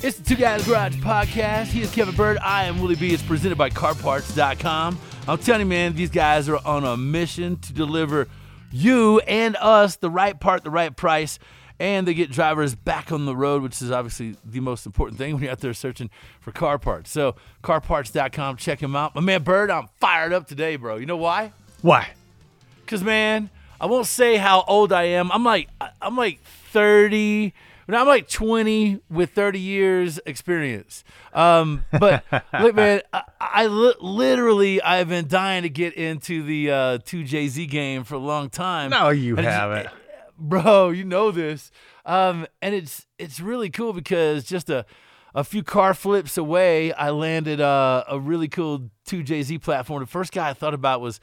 It's the Two Guys Garage Podcast. He is Kevin Bird. I am Willie B. It's presented by CarParts.com. I'm telling you, man, these guys are on a mission to deliver you and us the right part, the right price, and they get drivers back on the road, which is obviously the most important thing when you're out there searching for car parts. So, CarParts.com, check them out. My man Bird, I'm fired up today, bro. You know why? Why? Because, man, I won't say how old I am. I'm like, I'm like 30. I'm like 20 with 30 years experience. Um, but look, man, I, I li- literally I've been dying to get into the uh, two JZ game for a long time. No, you And haven't. bro. You know this, um, and it's it's really cool because just a a few car flips away, I landed uh, a really cool two JZ platform. The first guy I thought about was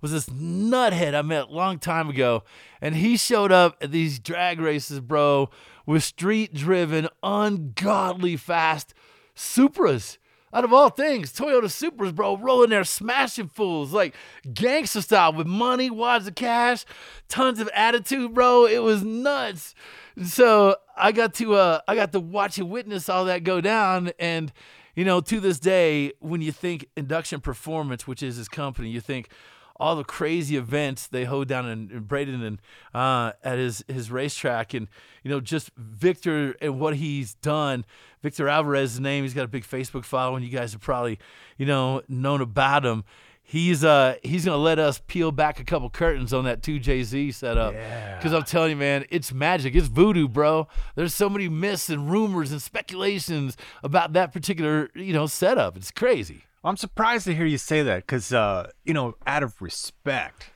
was this nuthead I met a long time ago, and he showed up at these drag races, bro, with street driven, ungodly fast Supras. Out of all things, Toyota Supras, bro, rolling there, smashing fools like gangster style with money, wads of cash, tons of attitude, bro. It was nuts. So I got to, uh, I got to watch and witness all that go down, and you know, to this day, when you think Induction Performance, which is his company, you think all the crazy events they hold down in, in Braden and uh, at his his racetrack, and you know just Victor and what he's done. Victor Alvarez's name. He's got a big Facebook following. You guys have probably you know known about him. He's uh he's gonna let us peel back a couple curtains on that two JZ setup. Because I'm telling you, man, it's magic. It's voodoo, bro. There's so many myths and rumors and speculations about that particular you know setup. It's crazy. I'm surprised to hear you say that because, uh, you know, out of respect,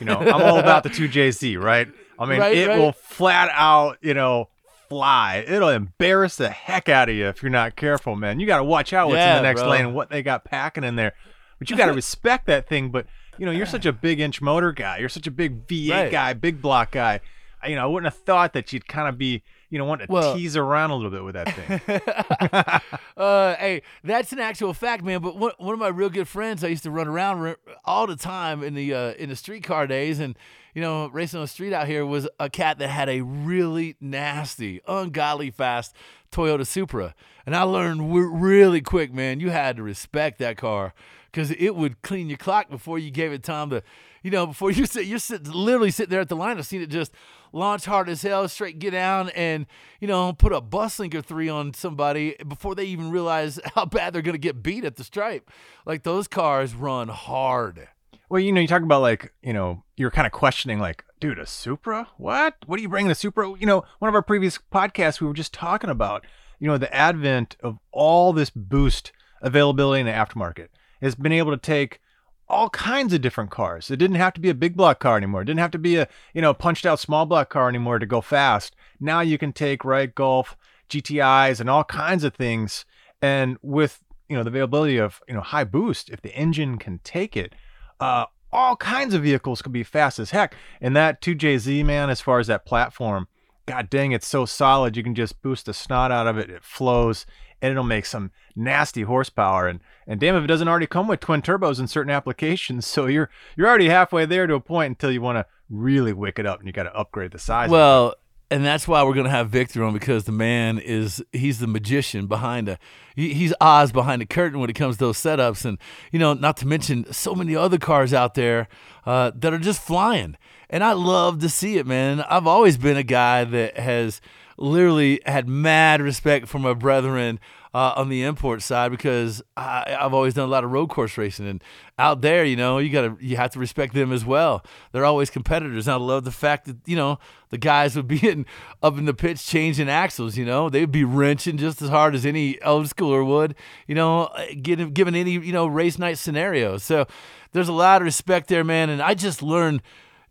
you know, I'm all about the two JZ, right? I mean, Right, it right. will flat out, you know, fly. It'll embarrass the heck out of you if you're not careful, man. You got to watch out what's Yeah, in the next bro. lane and what they got packing in there. But you got to respect that thing. But, you know, you're such a big inch motor guy. You're such a big V8 Right. guy, big block guy. I- You know, I wouldn't have thought that you'd kind of be, you know, wanting to Well- tease around a little bit with that thing. uh, hey, that's an actual fact, man. But one, one of my real good friends, I used to run around all the time in the uh, in the streetcar days, and you know, racing on the street out here was a cat that had a really nasty, ungodly fast Toyota Supra, and I learned w- really quick, man. You had to respect that car because it would clean your clock before you gave it time to, you know, before you sit, you're sit, literally sitting there at the line. I've seen it just launch hard as hell, straight get down, and you know, put a bus link or three on somebody before they even realize how bad they're gonna get beat at the stripe. Like those cars run hard. Well, you know, you talk about like, you know, you're kind of questioning, like, dude, a Supra? What? What are you bringing a Supra? You know, one of our previous podcasts, we were just talking about, you know, the advent of all this boost availability in the aftermarket has been able to take all kinds of different cars. It didn't have to be a big block car anymore. It didn't have to be a, you know, punched out small block car anymore to go fast. Now you can take, right, Golf, GTIs, and all kinds of things. And with, you know, the availability of, you know, high boost, if the engine can take it, uh, all kinds of vehicles can be fast as heck. And that 2JZ, man, as far as that platform, god dang, it's so solid. You can just boost the snot out of it. It flows, and it'll make some nasty horsepower. And and damn if it doesn't already come with twin turbos in certain applications. So you're you're already halfway there to a point until you want to really wick it up, and you got to upgrade the size. Well, and that's why we're gonna have Victor on because the man is he's the magician behind he, he's Oz behind the curtain when it comes to those setups, and you know, not to mention so many other cars out there uh, that are just flying, and I love to see it, man. I've always been a guy that has literally had mad respect for my brethren uh, on the import side because I, I've always done a lot of road course racing, and out there, you know, you gotta you have to respect them as well. They're always competitors. And I love the fact that you know the guys would be in, up in the pits changing axles. You know, they'd be wrenching just as hard as any old schooler would. You know, given given any you know race night scenario. So there's a lot of respect there, man. And I just learned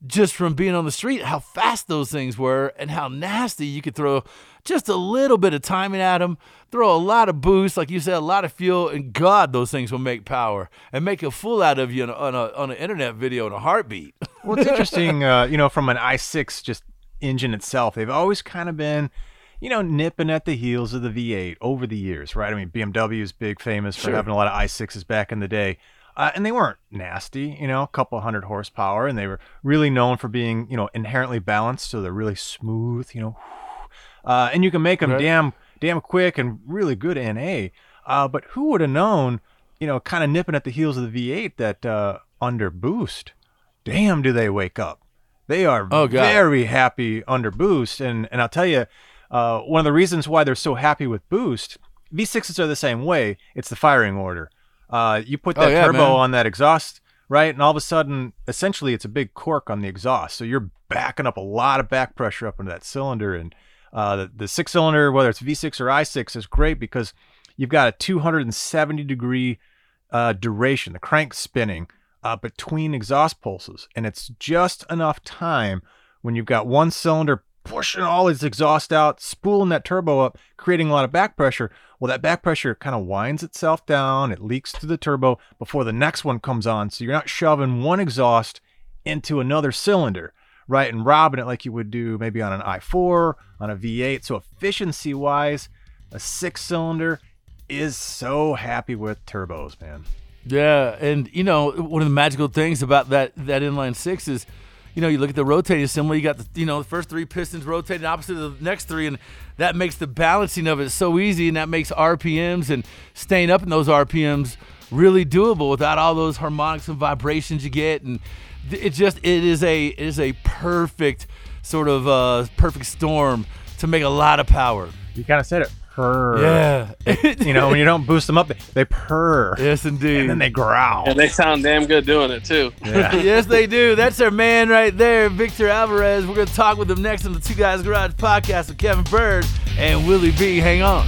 just from being on the street how fast those things were and how nasty you could throw just a little bit of timing at them, throw a lot of boost, like you said, a lot of fuel, and God, those things will make power and make a fool out of you on, a, on, a, on an internet video in a heartbeat. Well, it's interesting, uh, you know, from an i6 just engine itself, they've always kind of been, you know, nipping at the heels of the V8 over the years, right? I mean, BMW is big, famous for Sure. having a lot of i6s back in the day. Uh, and they weren't nasty, you know, a couple hundred horsepower, and they were really known for being, you know, inherently balanced, so they're really smooth, you know. Uh, and you can make them Right. damn, damn quick and really good NA. Uh, but who would have known, you know, kind of nipping at the heels of the V8 that uh, under boost, damn, do they wake up? They are Oh, very happy under boost, and and I'll tell you, uh, one of the reasons why they're so happy with boost, V6s are the same way. It's the firing order. Uh, you put Oh, that yeah, turbo man. on that exhaust, right, and all of a sudden, essentially, it's a big cork on the exhaust. So you're backing up a lot of back pressure up into that cylinder, and uh, the, the six cylinder, whether it's V6 or i6, is great because you've got a 270 degree uh, duration, the crank spinning uh, between exhaust pulses, and it's just enough time when you've got one cylinder pushing all its exhaust out, spooling that turbo up, creating a lot of back pressure. Well, that back pressure kind of winds itself down, it leaks through the turbo before the next one comes on, so you're not shoving one exhaust into another cylinder, right, and robbing it like you would do maybe on an i4, on a V8. So efficiency wise, a six cylinder is so happy with turbos, man. Yeah, and you know one of the magical things about that that inline six is, you know, you look at the rotating assembly. You got the you know the first three pistons rotating opposite of the next three, and that makes the balancing of it so easy, and that makes RPMs and staying up in those RPMs really doable without all those harmonics and vibrations you get, and it just it is a it is a perfect sort of uh, perfect storm to make a lot of power. You kind of said it. Purr. Yeah, You know, when you don't boost them up, they, they purr. yes, indeed. And then they growl. And they sound damn good doing it too. Yeah. yes, they do. That's our man right there, Victor Alvarez. We're going to talk with him next on the Two Guys Garage podcast with Kevin Bird and Willie B. Hang on.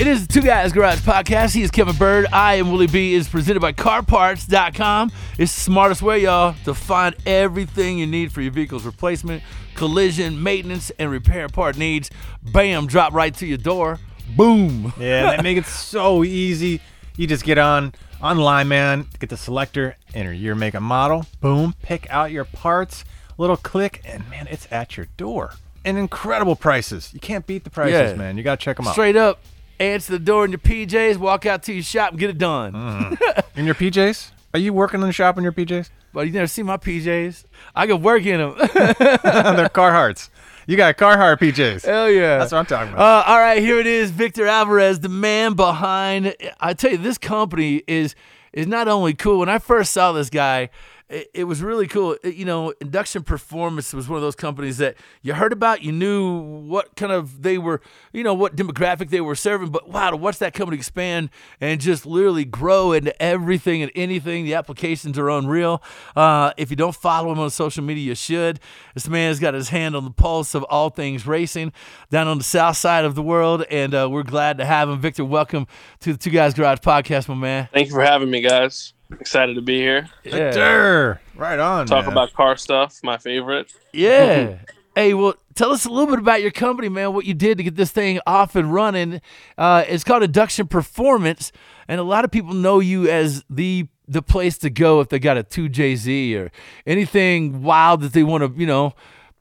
It is the Two Guys Garage podcast. He is Kevin Bird. I am Willie B. It is presented by CarParts.com. It's the smartest way, y'all, to find everything you need for your vehicle's replacement, collision, maintenance, and repair part needs. Bam, drop right to your door. Boom. Yeah, they make it so easy. You just get on online, man, get the selector, enter your make, and model, boom, pick out your parts, little click, and man, it's at your door. And incredible prices. You can't beat the prices, Yeah. man. You got to check them out. Straight up, answer the door in your PJs, walk out to your shop, and get it done. In your PJs? Are you working in the shop in your PJs? But you never see my PJs. I can work in them. They're Carhartts. You got Carhartt PJs. Hell yeah. That's what I'm talking about. Uh, all right, here it is, Victor Alvarez, the man behind. I tell you, this company is is not only cool. When I first saw this guy, it, it was really cool. It- you know, Induction Performance was one of those companies that you heard about, you knew what kind of they were, you know, what demographic they were serving. But wow, to watch that company expand and just literally grow into everything and anything, the applications are unreal. Uh, if you don't follow him on social media, you should. This man's got his hand on the pulse of all things racing down on the south side of the world, and uh, we're glad to have him. Victor, welcome to the Two Guys Garage podcast, my man. Thank you for having me, guys. Excited to be here. Yeah. Victor, right on. Talk man. about car stuff, my favorite. Yeah. hey, well, tell us a little bit about your company, man. What you did to get this thing off and running. Uh, it's called Induction Performance, and a lot of people know you as the the place to go if they got a two JZ or anything wild that they want to, you know,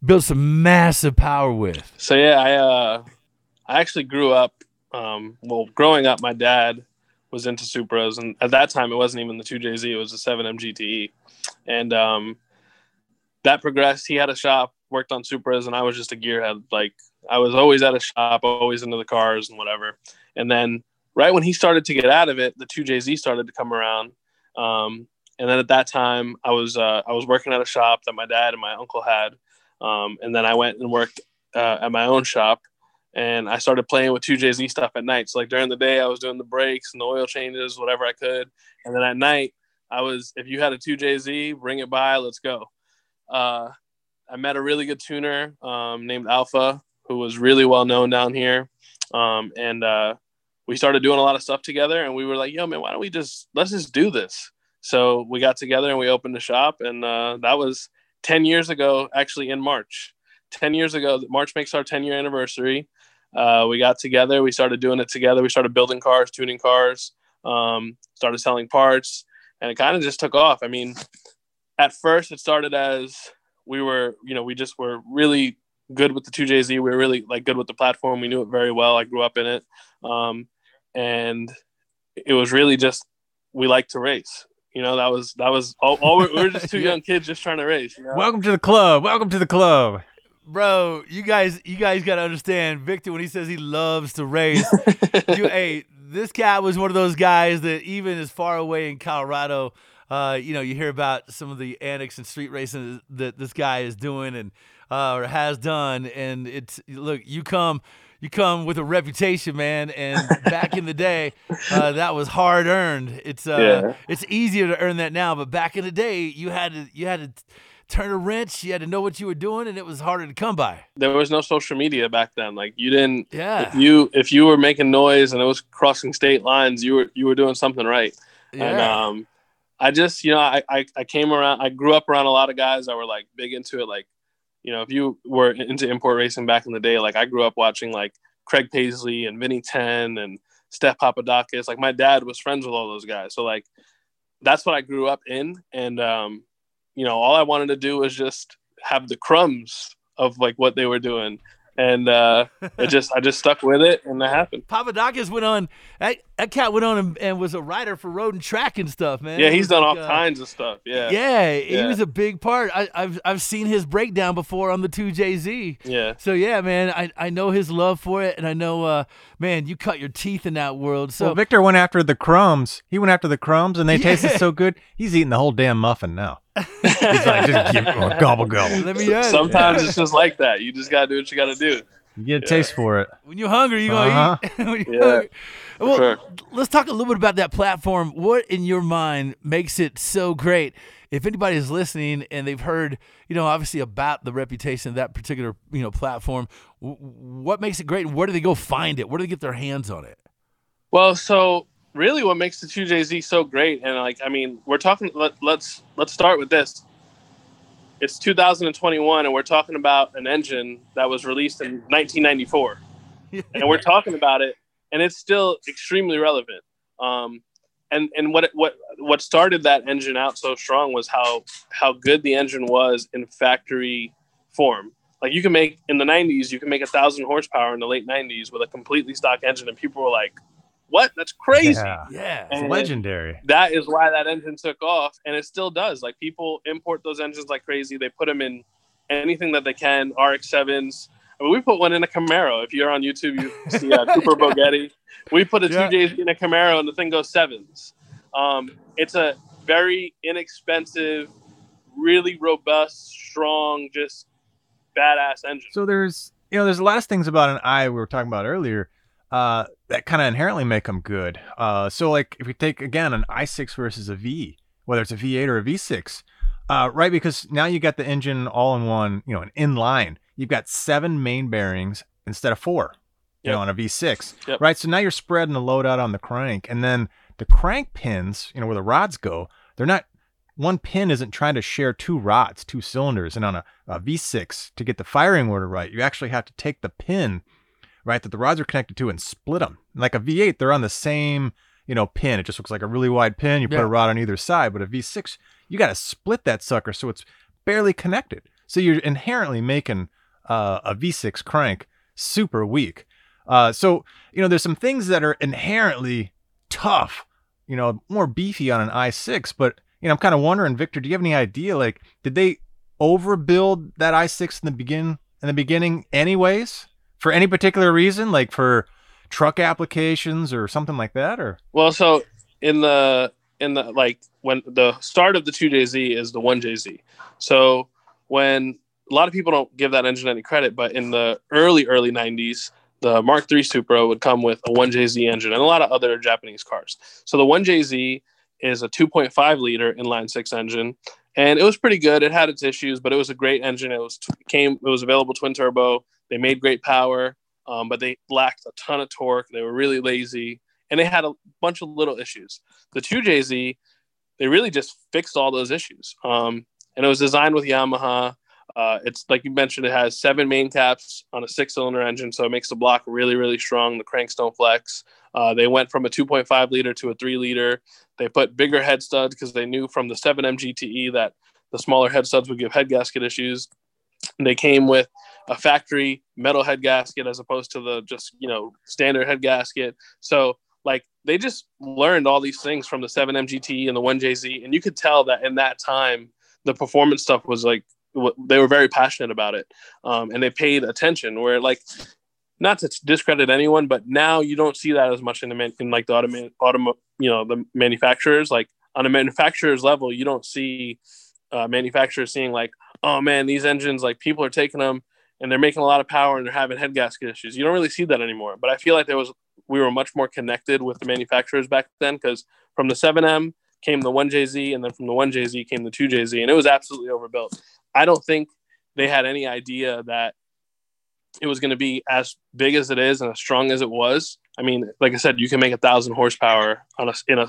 build some massive power with. So yeah, I uh, I actually grew up. Um, well, growing up, my dad was into Supras, and at that time, it wasn't even the 2JZ; it was the 7M GTE, E. and um, that progressed. He had a shop, worked on Supras, and I was just a gearhead. Like I was always at a shop, always into the cars and whatever. And then right when he started to get out of it, the 2JZ started to come around. Um, and then at that time, I was uh, I was working at a shop that my dad and my uncle had. Um, and then I went and worked uh, at my own shop, and I started playing with 2JZ stuff at night. So like during the day, I was doing the brakes and the oil changes, whatever I could. And then at night, I was if you had a 2JZ, bring it by, let's go. Uh, I met a really good tuner um, named Alpha, who was really well known down here, um, and uh, we started doing a lot of stuff together. And we were like, "Yo, man, why don't we just let's just do this?" So we got together and we opened a shop, and uh, that was 10 years ago, actually in March. 10 years ago, March makes our 10 year anniversary. Uh, we got together, we started doing it together. We started building cars, tuning cars, um, started selling parts, and it kind of just took off. I mean, at first, it started as we were, you know, we just were really good with the 2JZ. We were really like good with the platform. We knew it very well. I grew up in it. Um, and it was really just, we like to race. You know, that was, that was all, all we we were just two Yeah. young kids just trying to race. You know? Welcome to the club. Welcome to the club. Bro, you guys, you guys got to understand, Victor, when he says he loves to race, you, hey, this guy was one of those guys that even as far away in Colorado, uh, you know, you hear about some of the antics and street racing that this guy is doing and uh, or has done, and it's look, you come, you come with a reputation, man, and back in the day, uh, that was hard earned. It's uh, Yeah. it's easier to earn that now, but back in the day, you had to, you had to turn a wrench, you had to know what you were doing, and it was harder to come by. there was no social media back then. Like you didn't, Yeah. if you, if you were making noise and it was crossing state lines, you were, you were doing something right. And Yeah. um, I just, you know, I, I, I came around, I grew up around a lot of guys that were like big into it. Like, you know, if you were into import racing back in the day, like I grew up watching like Craig Paisley and Vinny Ten and Steph Papadakis. Like my dad was friends with all those guys. So like, that's what I grew up in. And, um, you know, all I wanted to do was just have the crumbs of like what they were doing. And uh, it just, I just stuck with it and that happened. Papadakis went on. That, that cat went on and, and was a writer for Road and Track and stuff, man. Yeah, he's was done all uh, kinds of stuff. Yeah. Yeah, he was a big part. I, I've I've seen his breakdown before on the two JZ. Yeah. So yeah, man, I, I know his love for it, and I know, uh, man, you cut your teeth in that world. So well, Victor went after the crumbs. He went after the crumbs, and they Yeah. tasted so good. He's eating the whole damn muffin now. He's like, just give, oh, gobble gobble. let me at it. Sometimes it's just like that. You just gotta do what you gotta do. You get a taste for it. when you're hungry, you gonna Uh-huh. eat. When you're Yeah, hungry. Well, sure. let's talk a little bit about that platform. What in your mind makes it so great? If anybody is listening and they've heard, you know, obviously about the reputation of that particular, you know, platform, w- what makes it great, and where do they go find it? Where do they get their hands on it? Well, so really, what makes the two JZ so great, and like, I mean, we're talking. Let, let's let's start with this. It's 2021, and we're talking about an engine that was released in 1994, and we're talking about it, and it's still extremely relevant. Um, and and what it, what what started that engine out so strong was how how good the engine was in factory form. Like you can make in the 90s, you can make a thousand horsepower in the late 90s with a completely stock engine, and people were like, "What? That's crazy!" Yeah. yeah. It's And- legendary. that is why that engine took off and it still does like people import those engines like crazy they put them in anything that they can rx7s I mean, we put one in a camaro if you're on youtube you see uh, cooper bogetti we put a Yeah. 2j in a camaro and the thing goes sevens um, it's a very inexpensive really robust, strong, just badass engine. So there's you know there's a lot of things about an i we were talking about earlier uh, that kind of inherently make them good. Uh, so like if we take again an i6 versus a V, whether it's a V8 or a V6, uh, right? Because now you got the engine all in one, you know, an inline. You've got seven main bearings instead of four, you Yep. know, on a V6, Yep. right? So now you're spreading the load out on the crank, and then the crank pins, you know, where the rods go, they're not. One pin isn't trying to share two rods, two cylinders, and on a, a V6 to get the firing order right, you actually have to take the pin right, that the rods are connected to and split them. Like a V8, they're on the same, you know, pin. It just looks like a really wide pin. You put Yeah. a rod on either side, but a V6, you got to split that sucker so it's barely connected. So you're inherently making uh, a V6 crank super weak. Uh, so, you know, there's some things that are inherently tough, you know, more beefy on an i6, but, you know, I'm kind of wondering, Victor, do you have any idea? Like, did they overbuild that i6 in the begin in the beginning anyways? For any particular reason, like for truck applications or something like that, or Well, so in the in the like when the start of the two JZ is the one JZ. So when a lot of people don't give that engine any credit, but in the early early '90s, the Mark III Supra would come with a one JZ engine and a lot of other Japanese cars. So the one JZ is a 2.5 liter inline six engine, and it was pretty good. It had its issues, but it was a great engine. It was came it was available twin turbo. They made great power, um, but they lacked a ton of torque. They were really lazy, and they had a bunch of little issues. The 2JZ, they really just fixed all those issues. Um, and it was designed with Yamaha. Uh, it's like you mentioned, it has seven main caps on a six cylinder engine, so it makes the block really, really strong. The cranks don't flex. Uh, they went from a 2.5 liter to a three liter. They put bigger head studs because they knew from the 7M GTE E that the smaller head studs would give head gasket issues. And they came with a factory metal head gasket as opposed to the just you know standard head gasket. So like they just learned all these things from the 7MGT and the 1JZ, and you could tell that in that time the performance stuff was like they were very passionate about it, um, and they paid attention. Where like not to discredit anyone, but now you don't see that as much in the man- in like the automa- automo you know the manufacturers like on a manufacturer's level you don't see uh, manufacturers seeing like oh man these engines like people are taking them and they're making a lot of power and they're having head gasket issues you don't really see that anymore but i feel like there was we were much more connected with the manufacturers back then because from the 7m came the 1jz and then from the 1jz came the 2jz and it was absolutely overbuilt i don't think they had any idea that it was going to be as big as it is and as strong as it was. I mean, like I said, you can make a thousand horsepower on a in a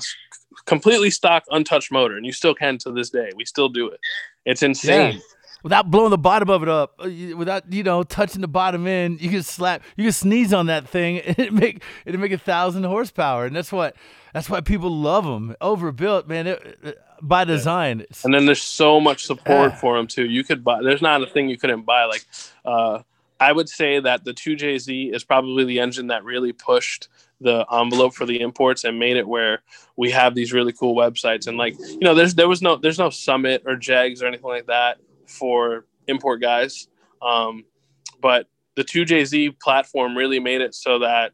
completely stock, untouched motor, and you still can to this day. We still do it. It's insane. Without blowing the bottom of it up, uh, without you know touching the bottom end, you can slap, you can sneeze on that thing, and it make it make a thousand horsepower, and that's what that's why people love them. Overbuilt, man, it, by design. And then there's so much support for them too. You could buy. There's not a thing you couldn't buy. Like, uh, I would say that the 2JZ is probably the engine that really pushed the envelope for the imports and made it where we have these really cool websites. And like, you know, there's there was no there's no Summit or Jegs or anything like that for import guys. Um, but the 2JZ platform really made it so that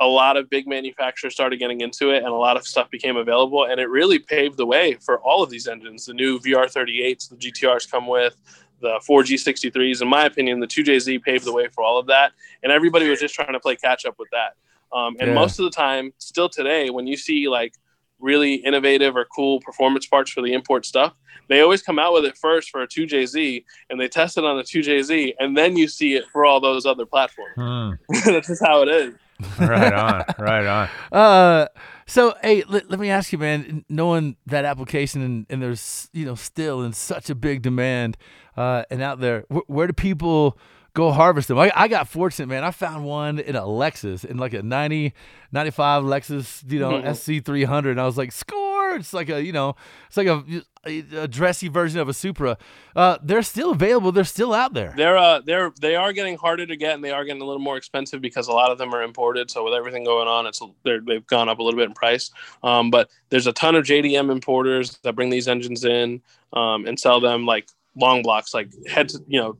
a lot of big manufacturers started getting into it and a lot of stuff became available. And it really paved the way for all of these engines. The new vr38s the gtrs come with the 4g63s in my opinion the 2jz paved the way for all of that. And everybody was just trying to play catch up with that. Um, and Yeah. most of the time still today when you see like really innovative or cool performance parts for the import stuff they always come out with it first for a 2jz and they test it on a 2jz and then you see it for all those other platforms that's just how it is right on, right on. Uh, so hey, let, let me ask you, man. Knowing that application and, and there's you know still in such a big demand, uh, and out there, wh- where do people go harvest them? I, I got fortunate, man. I found one in a Lexus, in like a 90, 95 Lexus, you know, Mhm. SC three hundred, and I was like, score! It's like a you know, it's like a, a dressy version of a Supra. Uh, they're still available. They're still out there. They're uh they're they are getting harder to get and they are getting a little more expensive because a lot of them are imported. So with everything going on, it's they've gone up a little bit in price. Um, but there's a ton of JDM importers that bring these engines in um, and sell them like long blocks, like head to you know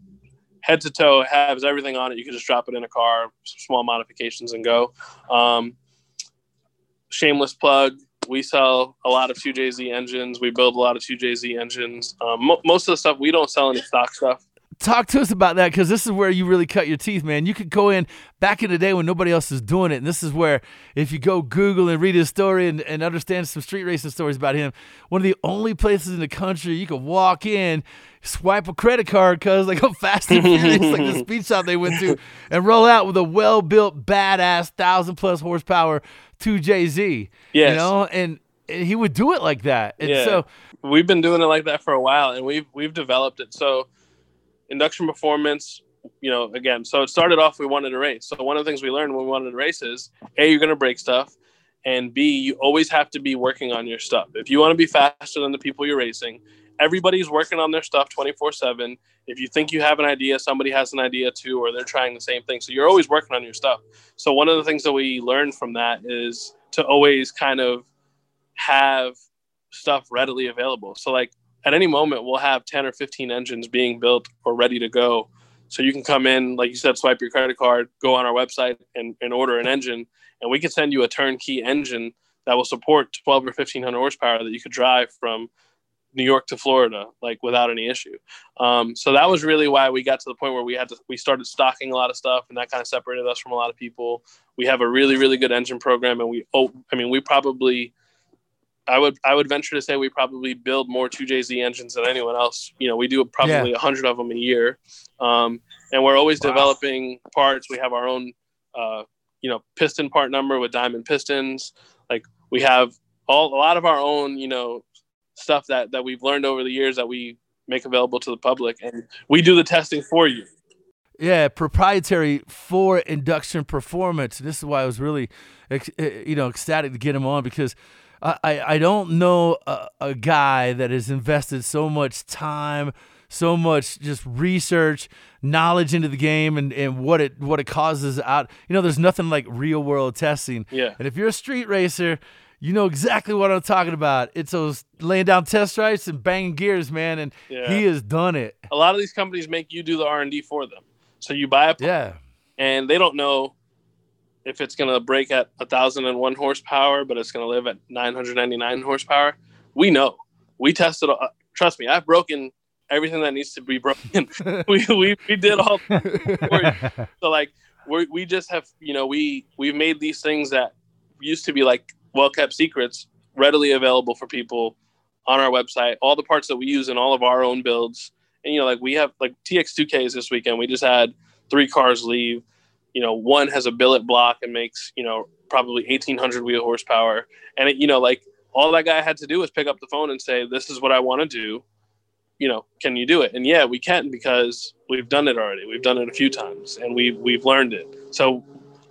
head to toe has everything on it. You can just drop it in a car, some small modifications and go. Um, shameless plug. We sell a lot of 2JZ engines. We build a lot of 2JZ engines. Um, mo- most of the stuff we don't sell any stock stuff. Talk to us about that because this is where you really cut your teeth, man. You could go in back in the day when nobody else is doing it, and this is where if you go Google and read his story and, and understand some street racing stories about him, one of the only places in the country you could walk in, swipe a credit card because like a Fast and Furious, like the speed shop they went to, and roll out with a well-built, badass, thousand plus horsepower 2JZ. Yes. You know, and, and he would do it like that. And Yeah. so we've been doing it like that for a while and we've we've developed it so induction performance you know again so it started off we wanted to race. So one of the things we learned when we wanted to race is a you're going to break stuff and b you always have to be working on your stuff. If you want to be faster than the people you're racing everybody's working on their stuff 24 7 if you think you have an idea somebody has an idea too or they're trying the same thing. So you're always working on your stuff. So one of the things that we learned from that is to always kind of have stuff readily available. So like at any moment we'll have 10 or 15 engines being built or ready to go. So you can come in, like you said, swipe your credit card, go on our website and, and order an engine and we can send you a turnkey engine that will support 12 or 1500 horsepower that you could drive from New York to Florida, like without any issue. Um, so that was really why we got to the point where we had to, we started stocking a lot of stuff and that kind of separated us from a lot of people. We have a really, really good engine program and we, oh, I mean, we probably, I would I would venture to say we probably build more 2JZ engines than anyone else. You know, we do probably a hundred of them a year, um, and we're always Wow. developing parts. We have our own, uh, you know, piston part number with Diamond pistons. Like we have all a lot of our own, you know, stuff that that we've learned over the years that we make available to the public, and we do the testing for you. Yeah, proprietary for induction performance. This is why I was really, eh, you know, ecstatic to get him on because I, I don't know a, a guy that has invested so much time, so much just research, knowledge into the game and, and what it what it causes out. You know, there's nothing like real world testing. Yeah. And if you're a street racer, you know exactly what I'm talking about. It's those laying down test stripes and banging gears, man. And Yeah. he has done it. A lot of these companies make you do the R and D for them. So you buy a Yeah. and they don't know if it's going to break at 1001 horsepower but it's going to live at 999 horsepower we know. We tested uh, trust me i've broken everything that needs to be broken. We, we, we did all so like we we just have you know we we've made these things that used to be like well kept secrets readily available for people on our website all the parts that we use in all of our own builds. And you know like we have like tx2ks this weekend. We just had three cars leave you know one has a billet block and makes you know probably 1800 wheel horsepower. And it, you know like all that guy had to do was pick up the phone and say this is what i want to do. You know can you do it? And yeah we can because we've done it already. We've done it a few times and we we've learned it. So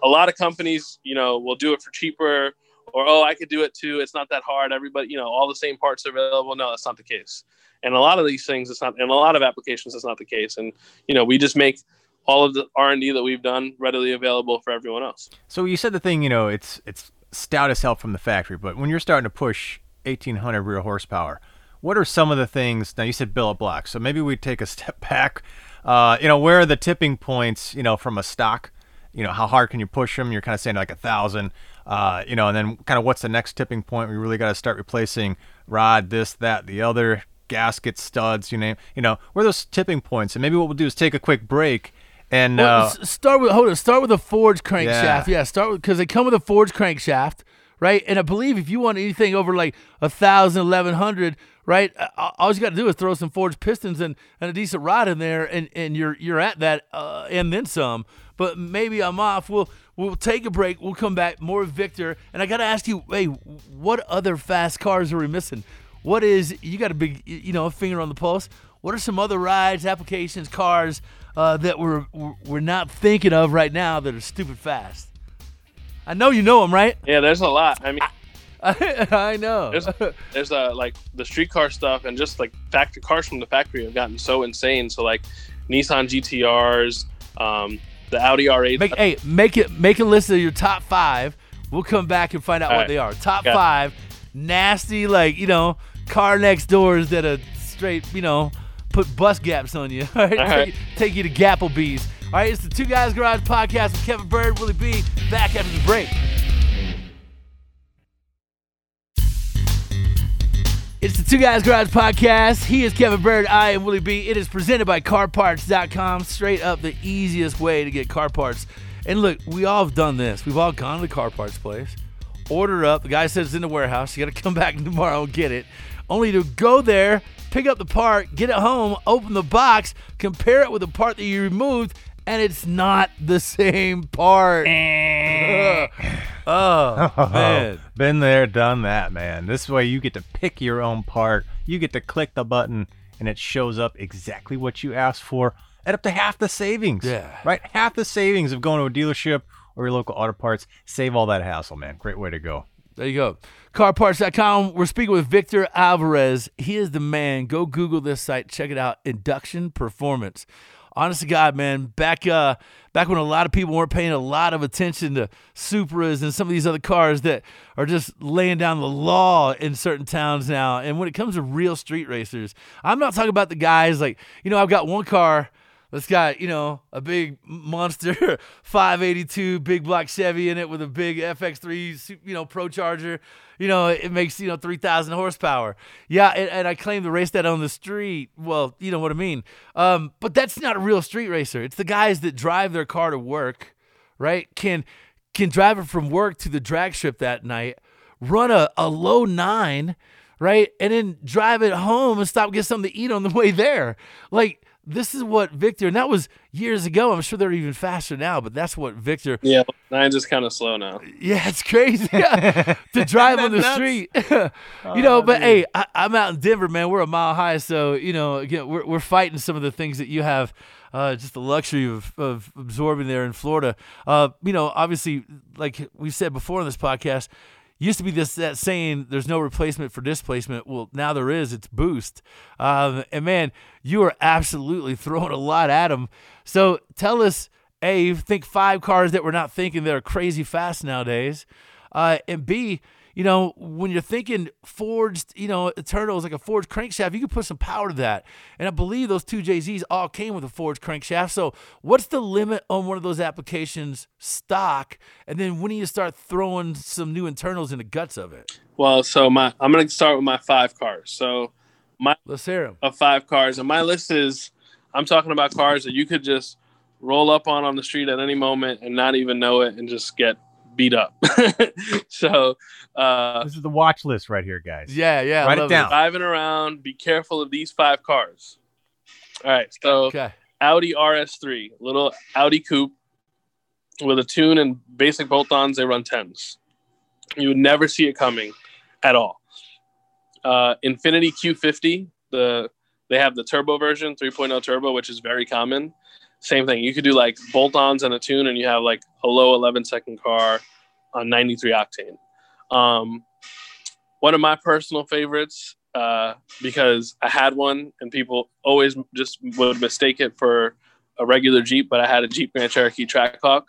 a lot of companies you know will do it for cheaper or oh i could do it too. It's not that hard. Everybody you know all the same parts are available. No that's not the case. And a lot of these things it's not in a lot of applications it's not the case. And you know we just make all of the r&d that we've done readily available for everyone else So you said the thing, you know, it's it's stout as hell from the factory, but when you're starting to push 1800 real horsepower, what are some of the things? Now you said billet blocks, so maybe we take a step back. Uh, you know, where are the tipping points? You know, from a stock. You know, how hard can you push them? You're kind of saying like a thousand. Uh, you know, and then kind of what's the next tipping point? We really got to start replacing rod, this, that, the other, gasket studs. You name. You know, where those tipping points? And maybe what we'll do is take a quick break. And Well, uh, start with hold on. Start with a forged crankshaft. Yeah. Yeah, start with because they come with a forged crankshaft, right? And I believe if you want anything over like a thousand, eleven hundred, right? All you got to do is throw some forged pistons and, and a decent rod in there, and, and you're you're at that, uh, and then some. But maybe I'm off. We'll we'll take a break. We'll come back more Victor, and I got to ask you, hey, what other fast cars are we missing? What is you got a big you know finger on the pulse? What are some other rides, applications, cars uh, that we're we're not thinking of right now that are stupid fast? I know you know them, right? yeah there's a lot i mean I know. there's there's uh, like the streetcar stuff and just like factory cars from the factory have gotten so insane so like nissan gtrs um, the audi r8 Make hey, make it make a list of your top five. We'll come back and find out All what right. they are. Top Got it. five nasty, like you know, car next doors that are straight, you know, put bus gaps on you. All right, All take, take you to Gapplebee's. All right, it's the Two Guys Garage podcast with Kevin Bird, Willie B. Back after the break. It's the Two Guys Garage Podcast. He is Kevin Bird. I am Willie B. It is presented by CarParts.com. Straight up the easiest way to get car parts. And look, we all have done this. We've all gone to the car parts place, order up. The guy says it's in the warehouse. You got to come back tomorrow and get it. Only to go there, pick up the part, get it home, open the box, compare it with the part that you removed, and it's not the same part. Eh. Oh, oh, man. Been there, done that, man. This way you get to pick your own part. You get to click the button and it shows up exactly what you asked for at up to half the savings. Yeah. Right? Half the savings of going to a dealership or your local auto parts. Save all that hassle, man. Great way to go. There you go. CarParts.com. We're speaking with Victor Alvarez. He is the man. Go Google this site. Check it out. Induction Performance. Honest to God, man, back uh back when a lot of people weren't paying a lot of attention to Supras and some of these other cars that are just laying down the law in certain towns now. And when it comes to real street racers, I'm not talking about the guys like, you know, I've got one car that's got, you know, a big monster 582 big block Chevy in it with a big FX3, you know, Pro Charger. You know, it makes, you know, 3,000 horsepower. Yeah, and, and, I claim to race that on the street. Well, you know what I mean. Um, but that's not a real street racer. It's the guys that drive their car to work, right? Can can drive it from work to the drag strip that night, run a, a low nine, right? And then drive it home and stop get something to eat on the way there. Like this is what Victor, and that was years ago. I'm sure they're even faster now, but that's what Victor. Yeah, nine's just kind of slow now. Yeah, it's crazy to drive on the nuts? street. you know, oh, but dude. hey, I, am out in Denver, man. We're a mile high, so you know, again, we're we're fighting some of the things that you have. Uh, just the luxury of, of absorbing there in Florida. Uh, you know, obviously, like we've said before in this podcast, used to be this that saying there's no replacement for displacement. Well now there is. It's boost. Um, and man you are absolutely throwing a lot at them so tell us a think five cars that we're not thinking that are crazy fast nowadays uh, and b you know, when you're thinking forged, you know, internals like a forged crankshaft, you can put some power to that. And I believe those two JZs all came with a forged crankshaft. So what's the limit on one of those applications stock? And then when do you start throwing some new internals in the guts of it? Well, so my I'm gonna start with my five cars. So my let's hear them. Of five cars, and my list is I'm talking about cars that you could just roll up on on the street at any moment and not even know it and just get beat up. so uh, this is the watch list right here, guys. Yeah, yeah. Write it down. It. Driving around, be careful of these five cars. All right, so okay. Audi RS3, little Audi coupe with a tune and basic bolt-ons. They run tens. You would never see it coming at all. Uh, Infiniti Q50, the they have the turbo version, 3.0 turbo, which is very common same thing. You could do like bolt-ons and a tune, and you have like a low 11 second car on 93 octane. Um, one of my personal favorites uh, because I had one, and people always just would mistake it for a regular Jeep, but I had a Jeep Grand Cherokee Trackhawk,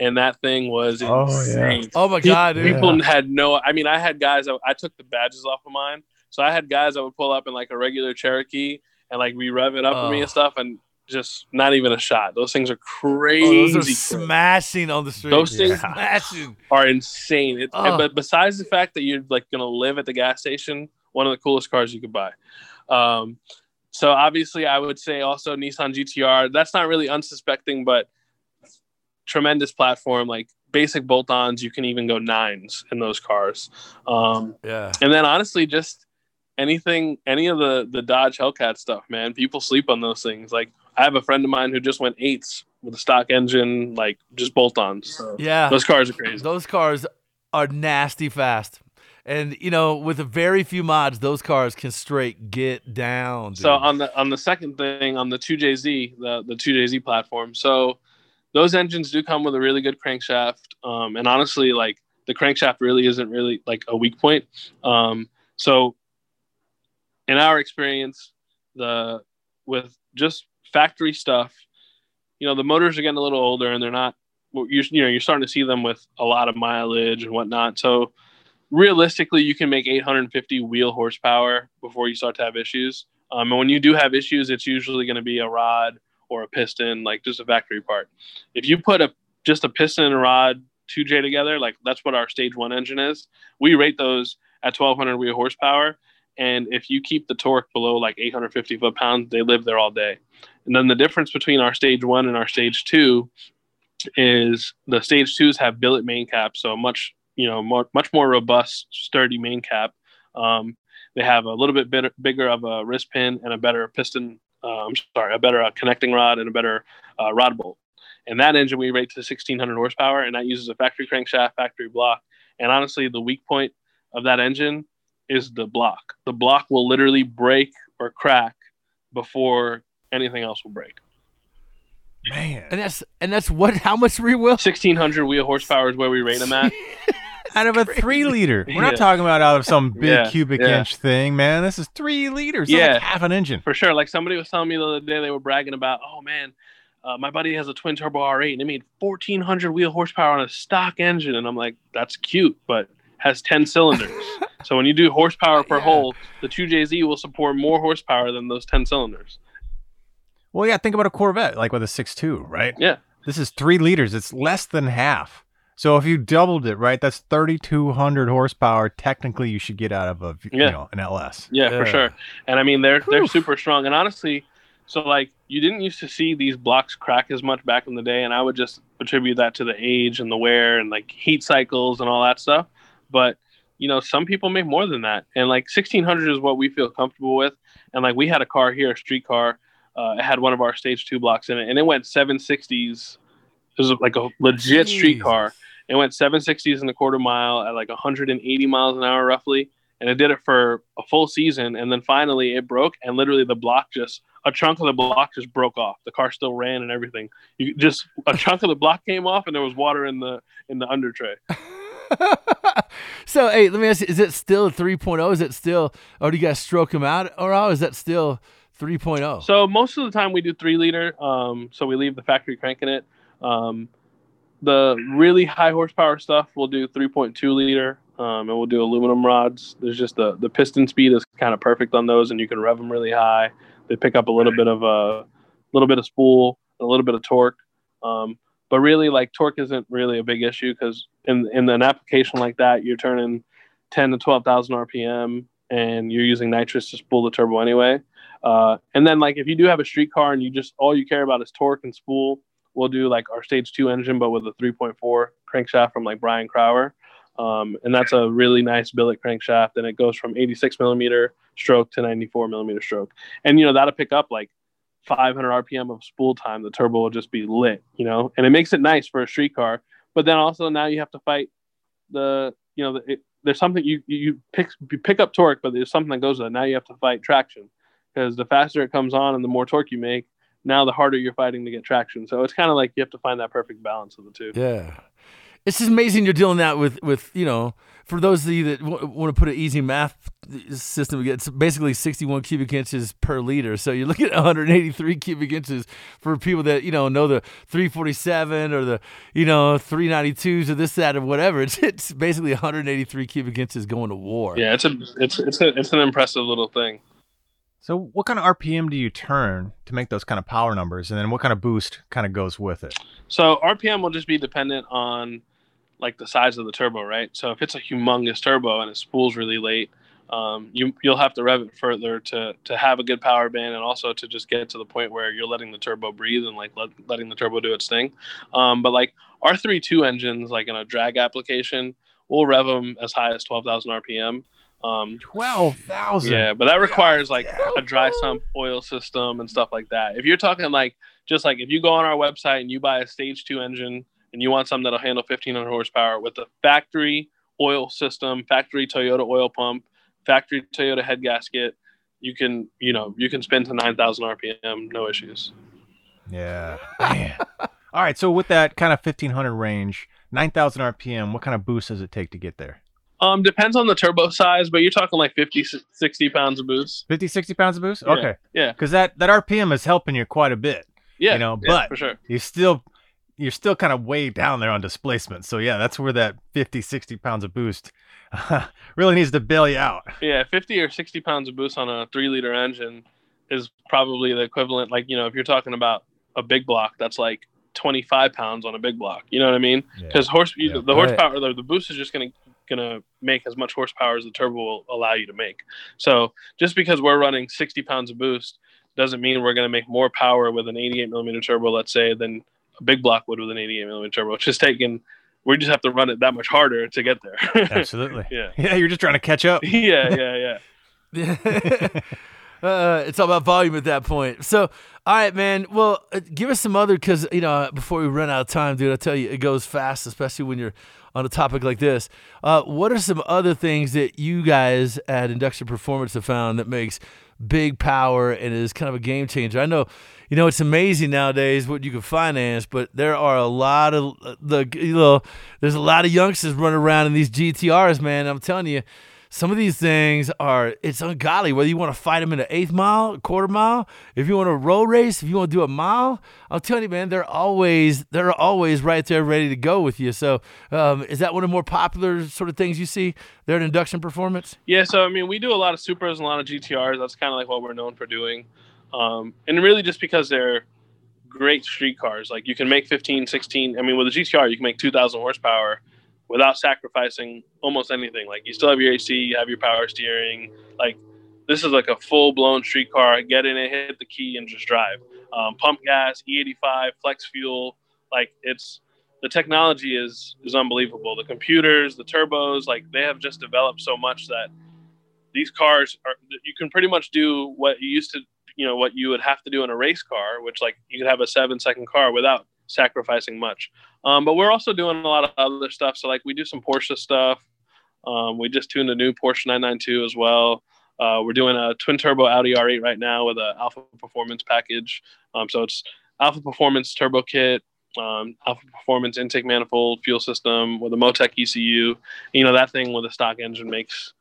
and that thing was insane. Oh, yeah. oh my god! People, had no. I mean, I had guys. I, I took the badges off of mine, so I had guys that would pull up in like a regular Cherokee and like re rev it up oh. for me and stuff, and just not even a shot. Those things are crazy. Oh, those are smashing on the street. Those things yeah. smashing. are insane. It, oh. But besides the fact that you're like gonna live at the gas station, one of the coolest cars you could buy. Um, so obviously, I would say also Nissan GTR. That's not really unsuspecting, but tremendous platform. Like basic bolt-ons, you can even go nines in those cars. Um, yeah. And then honestly, just anything, any of the the Dodge Hellcat stuff, man. People sleep on those things. Like I have a friend of mine who just went eights with a stock engine, like just bolt-ons. So yeah, those cars are crazy. Those cars are nasty fast. And you know, with a very few mods, those cars can straight get down. Dude. So on the on the second thing on the 2JZ, the the 2JZ platform, so those engines do come with a really good crankshaft. Um, and honestly, like the crankshaft really isn't really like a weak point. Um, so in our experience, the with just factory stuff, you know, the motors are getting a little older and they're not, you know, you're starting to see them with a lot of mileage and whatnot. So realistically, you can make 850 wheel horsepower before you start to have issues. Um, and when you do have issues, it's usually going to be a rod or a piston, like just a factory part. If you put a just a piston and a rod 2J together, like that's what our stage one engine is. We rate those at 1200 wheel horsepower And if you keep the torque below like 850 foot pounds, they live there all day. And then the difference between our stage one and our stage two is the stage twos have billet main caps, so much you know more, much more robust, sturdy main cap. Um, they have a little bit bigger of a wrist pin and a better piston. Uh, I'm sorry, a better uh, connecting rod and a better uh, rod bolt. And that engine we rate to 1600 horsepower, and that uses a factory crankshaft, factory block. And honestly, the weak point of that engine is the block. The block will literally break or crack before anything else will break. Man. And that's and that's what? How much rear wheel? 1600 wheel horsepower is where we rate them at. out of a three liter. We're Yeah. not talking about out of some big Yeah, cubic yeah. inch thing, man. This is three liters. Yeah. Yeah. Like half an engine. For sure. Like somebody was telling me the other day, they were bragging about, oh man, uh, my buddy has a twin turbo R8 and it made 1400 wheel horsepower on a stock engine. And I'm like, that's cute, but has 10 cylinders. so when you do horsepower per Yeah. hole, the 2JZ will support more horsepower than those 10 cylinders. Well, yeah, think about a Corvette, like with a six two, right? Yeah. This is three liters. It's less than half. So if you doubled it, right, that's thirty two hundred horsepower. Technically, you should get out of a v- you Yeah. know an LS. Yeah, Yeah. for sure. And I mean, they're they're super strong. And honestly, so like you didn't used to see these blocks crack as much back in the day, and I would just attribute that to the age and the wear and like heat cycles and all that stuff. But you know, some people make more than that, and like 1600 is what we feel comfortable with. And like we had a car here, a street car. Uh, it had one of our stage two blocks in it, and it went 760s. It was like a legit street car. It went 760s in a quarter mile at like 180 miles an hour roughly. And it did it for a full season. And then finally it broke and literally the block just a chunk of the block just broke off. The car still ran and everything. You just a chunk of the block came off and there was water in the in the under tray. so hey, let me ask you: Is it still 3.0? Is it still, or do you guys stroke them out, or how is that still 3.0? So most of the time we do three liter. Um, so we leave the factory cranking it. Um, the really high horsepower stuff we'll do 3.2 liter, um, and we'll do aluminum rods. There's just the the piston speed is kind of perfect on those, and you can rev them really high. They pick up a little bit of a little bit of spool, a little bit of torque. Um, but really, like torque isn't really a big issue because in in an application like that, you're turning 10 to 12,000 RPM, and you're using nitrous to spool the turbo anyway. Uh, and then like if you do have a street car and you just all you care about is torque and spool, we'll do like our stage two engine, but with a 3.4 crankshaft from like Brian Crower. Um, and that's a really nice billet crankshaft, and it goes from 86 millimeter stroke to 94 millimeter stroke. And you know that'll pick up like 500 RPM of spool time. The turbo will just be lit, you know, and it makes it nice for a street car. But then also now you have to fight the, you know, the, it, there's something you you pick you pick up torque, but there's something that goes with it. Now you have to fight traction because the faster it comes on and the more torque you make, now the harder you're fighting to get traction. So it's kind of like you have to find that perfect balance of the two. Yeah. It's just amazing you're dealing that with, with you know, for those of you that w- want to put an easy math system, it's basically 61 cubic inches per liter. So you're looking at 183 cubic inches for people that, you know, know the 347 or the, you know, 392s or this, that, or whatever. It's, it's basically 183 cubic inches going to war. Yeah, it's a it's it's a, it's an impressive little thing. So what kind of RPM do you turn to make those kind of power numbers, and then what kind of boost kind of goes with it? So RPM will just be dependent on like the size of the turbo, right? So if it's a humongous turbo and it spools really late, um, you you'll have to rev it further to to have a good power band and also to just get to the point where you're letting the turbo breathe and like let, letting the turbo do its thing. Um, but like our three two engines, like in a drag application, we'll rev them as high as twelve thousand RPM. Um, Twelve thousand. yeah, but that requires like a dry sump oil system and stuff like that. If you're talking like just like if you go on our website and you buy a stage two engine and you want something that'll handle 1500 horsepower with the factory oil system, factory Toyota oil pump, factory Toyota head gasket, you can you know you can spin to 9,000 RPM, no issues. Yeah. All right. So with that kind of fifteen hundred range, nine thousand RPM, what kind of boost does it take to get there? Um, depends on the turbo size, but you're talking like 50, 60 pounds of boost. 50, 60 pounds of boost? Okay. Yeah, Because that, that RPM is helping you quite a bit. yeah, You know, yeah, but- for sure. You still you're still kind of way down there on displacement. So yeah, that's where that 50, 60 pounds of boost really needs to bail you out. Yeah, 50 or 60 pounds of boost on a three liter engine is probably the equivalent. Like, you know, if you're talking about a big block, that's like 25 pounds on a big block. You know what I mean? Yeah. Because horse, Yeah. the Right. horsepower, the, the boost is just going to going to make as much horsepower as the turbo will allow you to make. So just because we're running 60 pounds of boost doesn't mean we're going to make more power with an 88 millimeter turbo, let's say, than a big block would with an 88 millimeter turbo. It's just taking, we just have to run it that much harder to get there. Absolutely. yeah. Yeah, you're just trying to catch up. yeah, yeah, yeah. uh, it's all about volume at that point. So, all right, man. Well, uh, give us some other because you know before we run out of time, dude. I tell you, it goes fast, especially when you're on a topic like this. Uh, what are some other things that you guys at Induction Performance have found that makes big power and is kind of a game changer? I know, you know, it's amazing nowadays what you can finance, but there are a lot of uh, the you know, there's a lot of youngsters running around in these GTRs, man. I'm telling you some of these things are it's ungodly whether you want to fight them in an eighth mile a quarter mile if you want to road race if you want to do a mile i'm telling you man they're always they're always right there ready to go with you so um, is that one of the more popular sort of things you see there at induction performance Yeah, so I mean, we do a lot of Supras and a lot of GTRs. That's kind of like what we're known for doing. Um, and really just because they're great street cars. Like you can make 15, 16. I mean, with a GTR, you can make 2,000 horsepower without sacrificing almost anything. Like you still have your AC, you have your power steering. Like this is like a full blown street car. Get in it, hit the key, and just drive. Um, pump gas, E85, flex fuel. Like it's the technology is is unbelievable. The computers, the turbos, like they have just developed so much that these cars are you can pretty much do what you used to you know what you would have to do in a race car which like you could have a seven second car without sacrificing much. Um, but we're also doing a lot of other stuff. So like we do some porsche stuff. Um, we just tuned a new porsche 992 as well. Uh, we're doing a twin turbo audi r8 right now with a alpha performance package. Um, so it's alpha performance turbo kit um, alpha performance intake manifold fuel system with a motec ecu you know that thing with a stock engine makes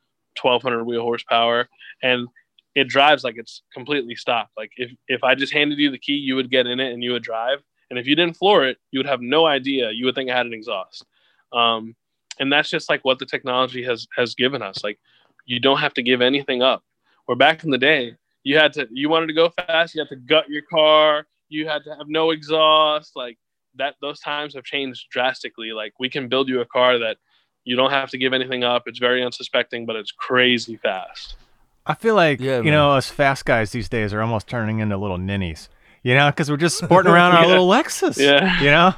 1200 wheel horsepower and it drives like it's completely stock. Like if if i just handed you the key you would get in it and you would drive and if you didn't floor it you would have no idea you would think i had an exhaust um, and that's just like what the technology has has given us like you don't have to give anything up where back in the day you had to you wanted to go fast you had to gut your car you had to have no exhaust like that those times have changed drastically like we can build you a car that you don't have to give anything up. It's very unsuspecting, but it's crazy fast. I feel like Yeah, you man. know us fast guys these days are almost turning into little ninnies. You know, because we're just sporting around our Yeah. little Lexus. Yeah. You know,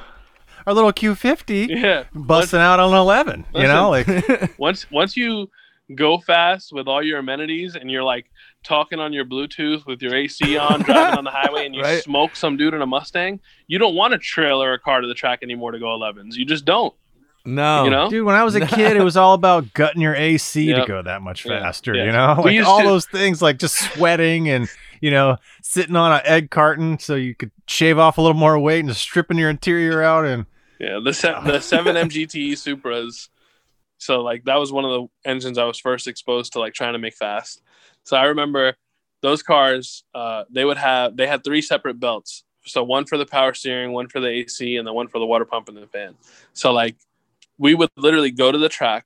our little Q50 Yeah. busting out on an 11. You know, like Once once you go fast with all your amenities and you're like talking on your Bluetooth with your AC on, driving on the highway, and you Right. smoke some dude in a Mustang, you don't want to trailer or a car to the track anymore to go 11s. You just don't. no You know? Dude, when I was a kid, it was all about gutting your AC to go that much faster. Yeah. You know, like all to- those things, like just sweating and you know sitting on an egg carton so you could shave off a little more weight and just stripping your interior out. And Yeah, the se- the seven MGTE Supras. So like that was one of the engines I was first exposed to like trying to make fast. So I remember those cars. Uh, they would have they had three separate belts. So one for the power steering, one for the AC, and then one for the water pump and the fan. So like we would literally go to the track,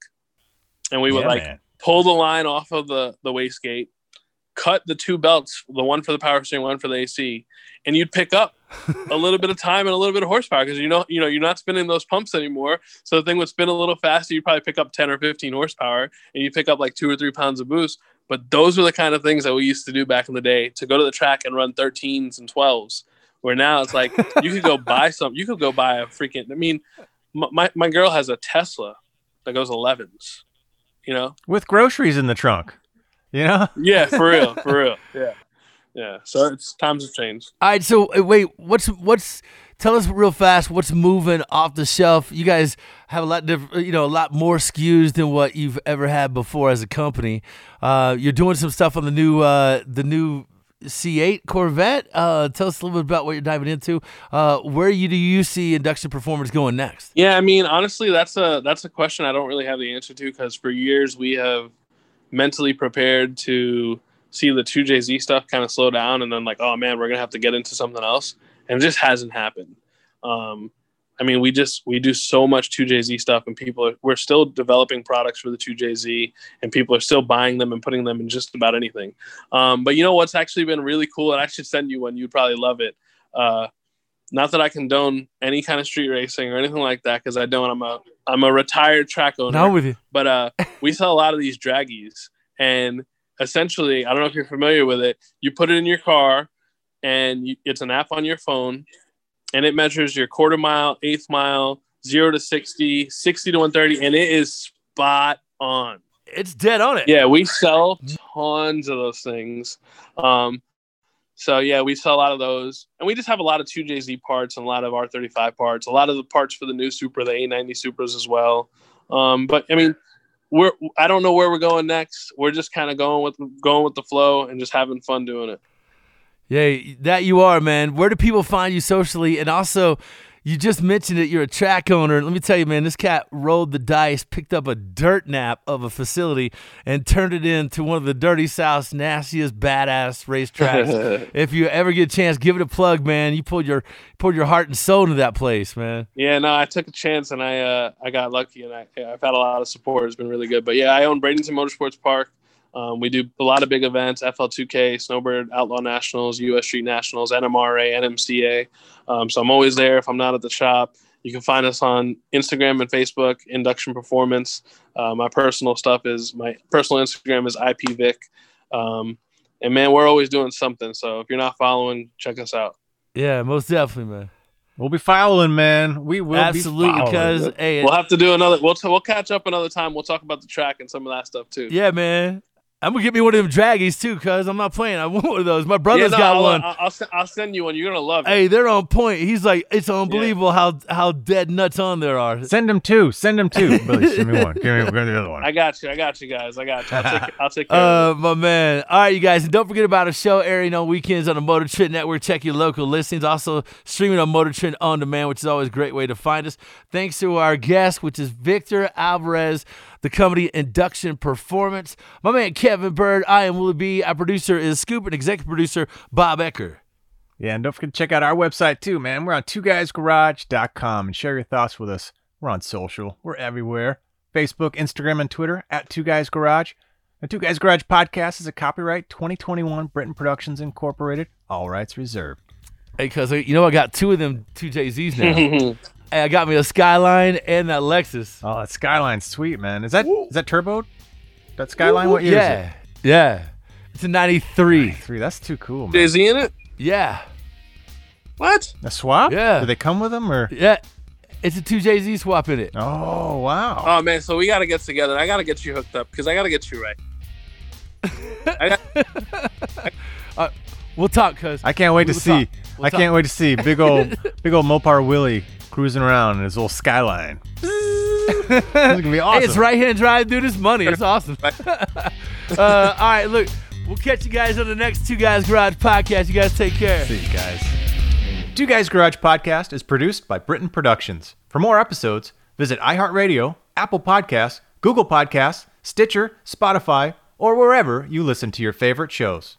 and we would Yeah, like man. pull the line off of the the wastegate, cut the two belts, the one for the power steering, one for the AC, and you'd pick up a little bit of time and a little bit of horsepower because you know you know you're not spinning those pumps anymore. So the thing would spin a little faster. You'd probably pick up 10 or 15 horsepower, and you pick up like two or three pounds of boost. But those were the kind of things that we used to do back in the day to go to the track and run 13s and 12s. Where now it's like you could go buy some. You could go buy a freaking. I mean, my my, my girl has a Tesla that goes 11s. You know, with groceries in the trunk. You know, yeah, for real, for real, yeah, yeah. So it's times have changed. All right, so uh, wait, what's what's tell us real fast what's moving off the shelf? You guys have a lot different, you know, a lot more SKUs than what you've ever had before as a company. Uh, you're doing some stuff on the new uh, the new C8 Corvette. Uh, tell us a little bit about what you're diving into. Uh, where you do you see induction performance going next? Yeah, I mean, honestly, that's a that's a question I don't really have the answer to because for years we have mentally prepared to see the 2JZ stuff kind of slow down and then like, oh man, we're gonna have to get into something else, and it just hasn't happened. Um, I mean, we just we do so much 2JZ stuff, and people are, we're still developing products for the 2JZ, and people are still buying them and putting them in just about anything. Um, but you know what's actually been really cool, and I should send you one. You'd probably love it. Uh, not that I condone any kind of street racing or anything like that because I don't. I'm a I'm a retired track owner. Now with you. But uh, we sell a lot of these Dragys, and essentially, I don't know if you're familiar with it. You put it in your car, and you, it's an app on your phone, and it measures your quarter mile, eighth mile, zero to 60, 60 to 130, and it is spot on. It's dead on it. Yeah, we sell tons of those things. Um, so yeah, we sell a lot of those, and we just have a lot of 2JZ parts and a lot of R35 parts, a lot of the parts for the new Supra, the A90 Supras as well. Um, but I mean, we're I don't know where we're going next. We're just kind of going with going with the flow and just having fun doing it. Yeah, that you are, man. Where do people find you socially? And also, you just mentioned it. You're a track owner. Let me tell you, man. This cat rolled the dice, picked up a dirt nap of a facility, and turned it into one of the dirty South's nastiest badass racetracks. if you ever get a chance, give it a plug, man. You pulled your poured your heart and soul into that place, man. Yeah, no, I took a chance and I uh, I got lucky and I, I've had a lot of support. It's been really good. But yeah, I own Bradenton Motorsports Park. Um, we do a lot of big events: FL2K, Snowbird Outlaw Nationals, US Street Nationals, NMRA, NMCA. Um, so I'm always there if I'm not at the shop. You can find us on Instagram and Facebook, Induction Performance. Uh, my personal stuff is my personal Instagram is IPVic. Um, and man, we're always doing something. So if you're not following, check us out. Yeah, most definitely, man. We'll be following, man. We will absolutely because hey, we'll have to do another. We'll t- we'll catch up another time. We'll talk about the track and some of that stuff too. Yeah, man. I'm gonna get me one of them Dragys too, cuz I'm not playing. I want one of those. My brother's yeah, no, got I'll, one. I'll, I'll, I'll, send you one. You're gonna love it. Hey, they're on point. He's like, it's unbelievable yeah. how how dead nuts on there are. Send them two. Send them two. Billy, send me one. Give me, give me the other one. I got you. I got you guys. I got you. I'll take, I'll take care uh, my man. All right, you guys, and don't forget about a show airing on weekends on the Motor Trend Network. Check your local listings. Also streaming on Motor Trend on demand, which is always a great way to find us. Thanks to our guest, which is Victor Alvarez the company Induction Performance. My man Kevin Byrd, I am Willie B. Our producer is Scoop and executive producer Bob Ecker. Yeah, and don't forget to check out our website too, man. We're on two guys twoguysgarage.com and share your thoughts with us. We're on social. We're everywhere. Facebook, Instagram, and Twitter at Two Guys Garage. The Two Guys Garage podcast is a copyright 2021 Britain Productions Incorporated. All rights reserved. Hey, cuz uh, you know I got two of them two JZs now. Hey, I got me a Skyline and that Lexus. Oh, that Skyline's sweet, man. Is that Woo. is that turbo? That Skyline, what year yeah. is it? Yeah. It's a 93. 93. That's too cool, man. Is he in it? Yeah. What? A swap? Yeah. Do they come with them or? Yeah. It's a 2JZ swap in it. Oh, wow. Oh, man. So we got to get together. I got to get you hooked up because I got to get you right. got, uh, we'll talk, cuz. I can't wait we'll to see. We'll I talk. can't wait to see big old, big old Mopar Willie cruising around in his little skyline. this is gonna be awesome. Hey, it's right hand drive, dude. It's money. It's awesome. uh, all right, look, we'll catch you guys on the next Two Guys Garage podcast. You guys take care. See you guys. Two Guys Garage podcast is produced by Britain Productions. For more episodes, visit iHeartRadio, Apple Podcasts, Google Podcasts, Stitcher, Spotify, or wherever you listen to your favorite shows.